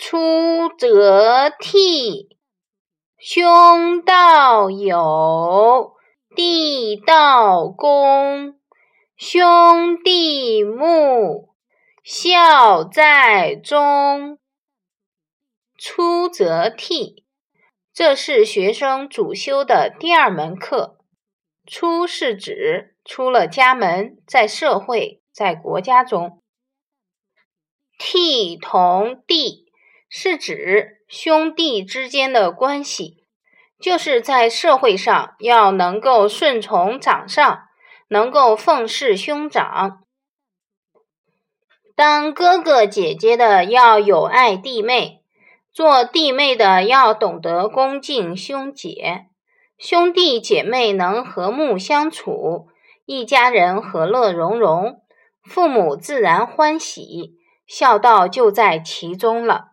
出则悌，兄道友，弟道恭，兄弟睦，孝在中。出则悌，这是学生主修的第二门课。出是指出了家门，在社会、在国家中。悌同弟。是指兄弟之间的关系，就是在社会上要能够顺从长上，能够奉事兄长。当哥哥姐姐的要友爱弟妹，做弟妹的要懂得恭敬兄姐，兄弟姐妹能和睦相处，一家人和乐融融，父母自然欢喜，孝道就在其中了。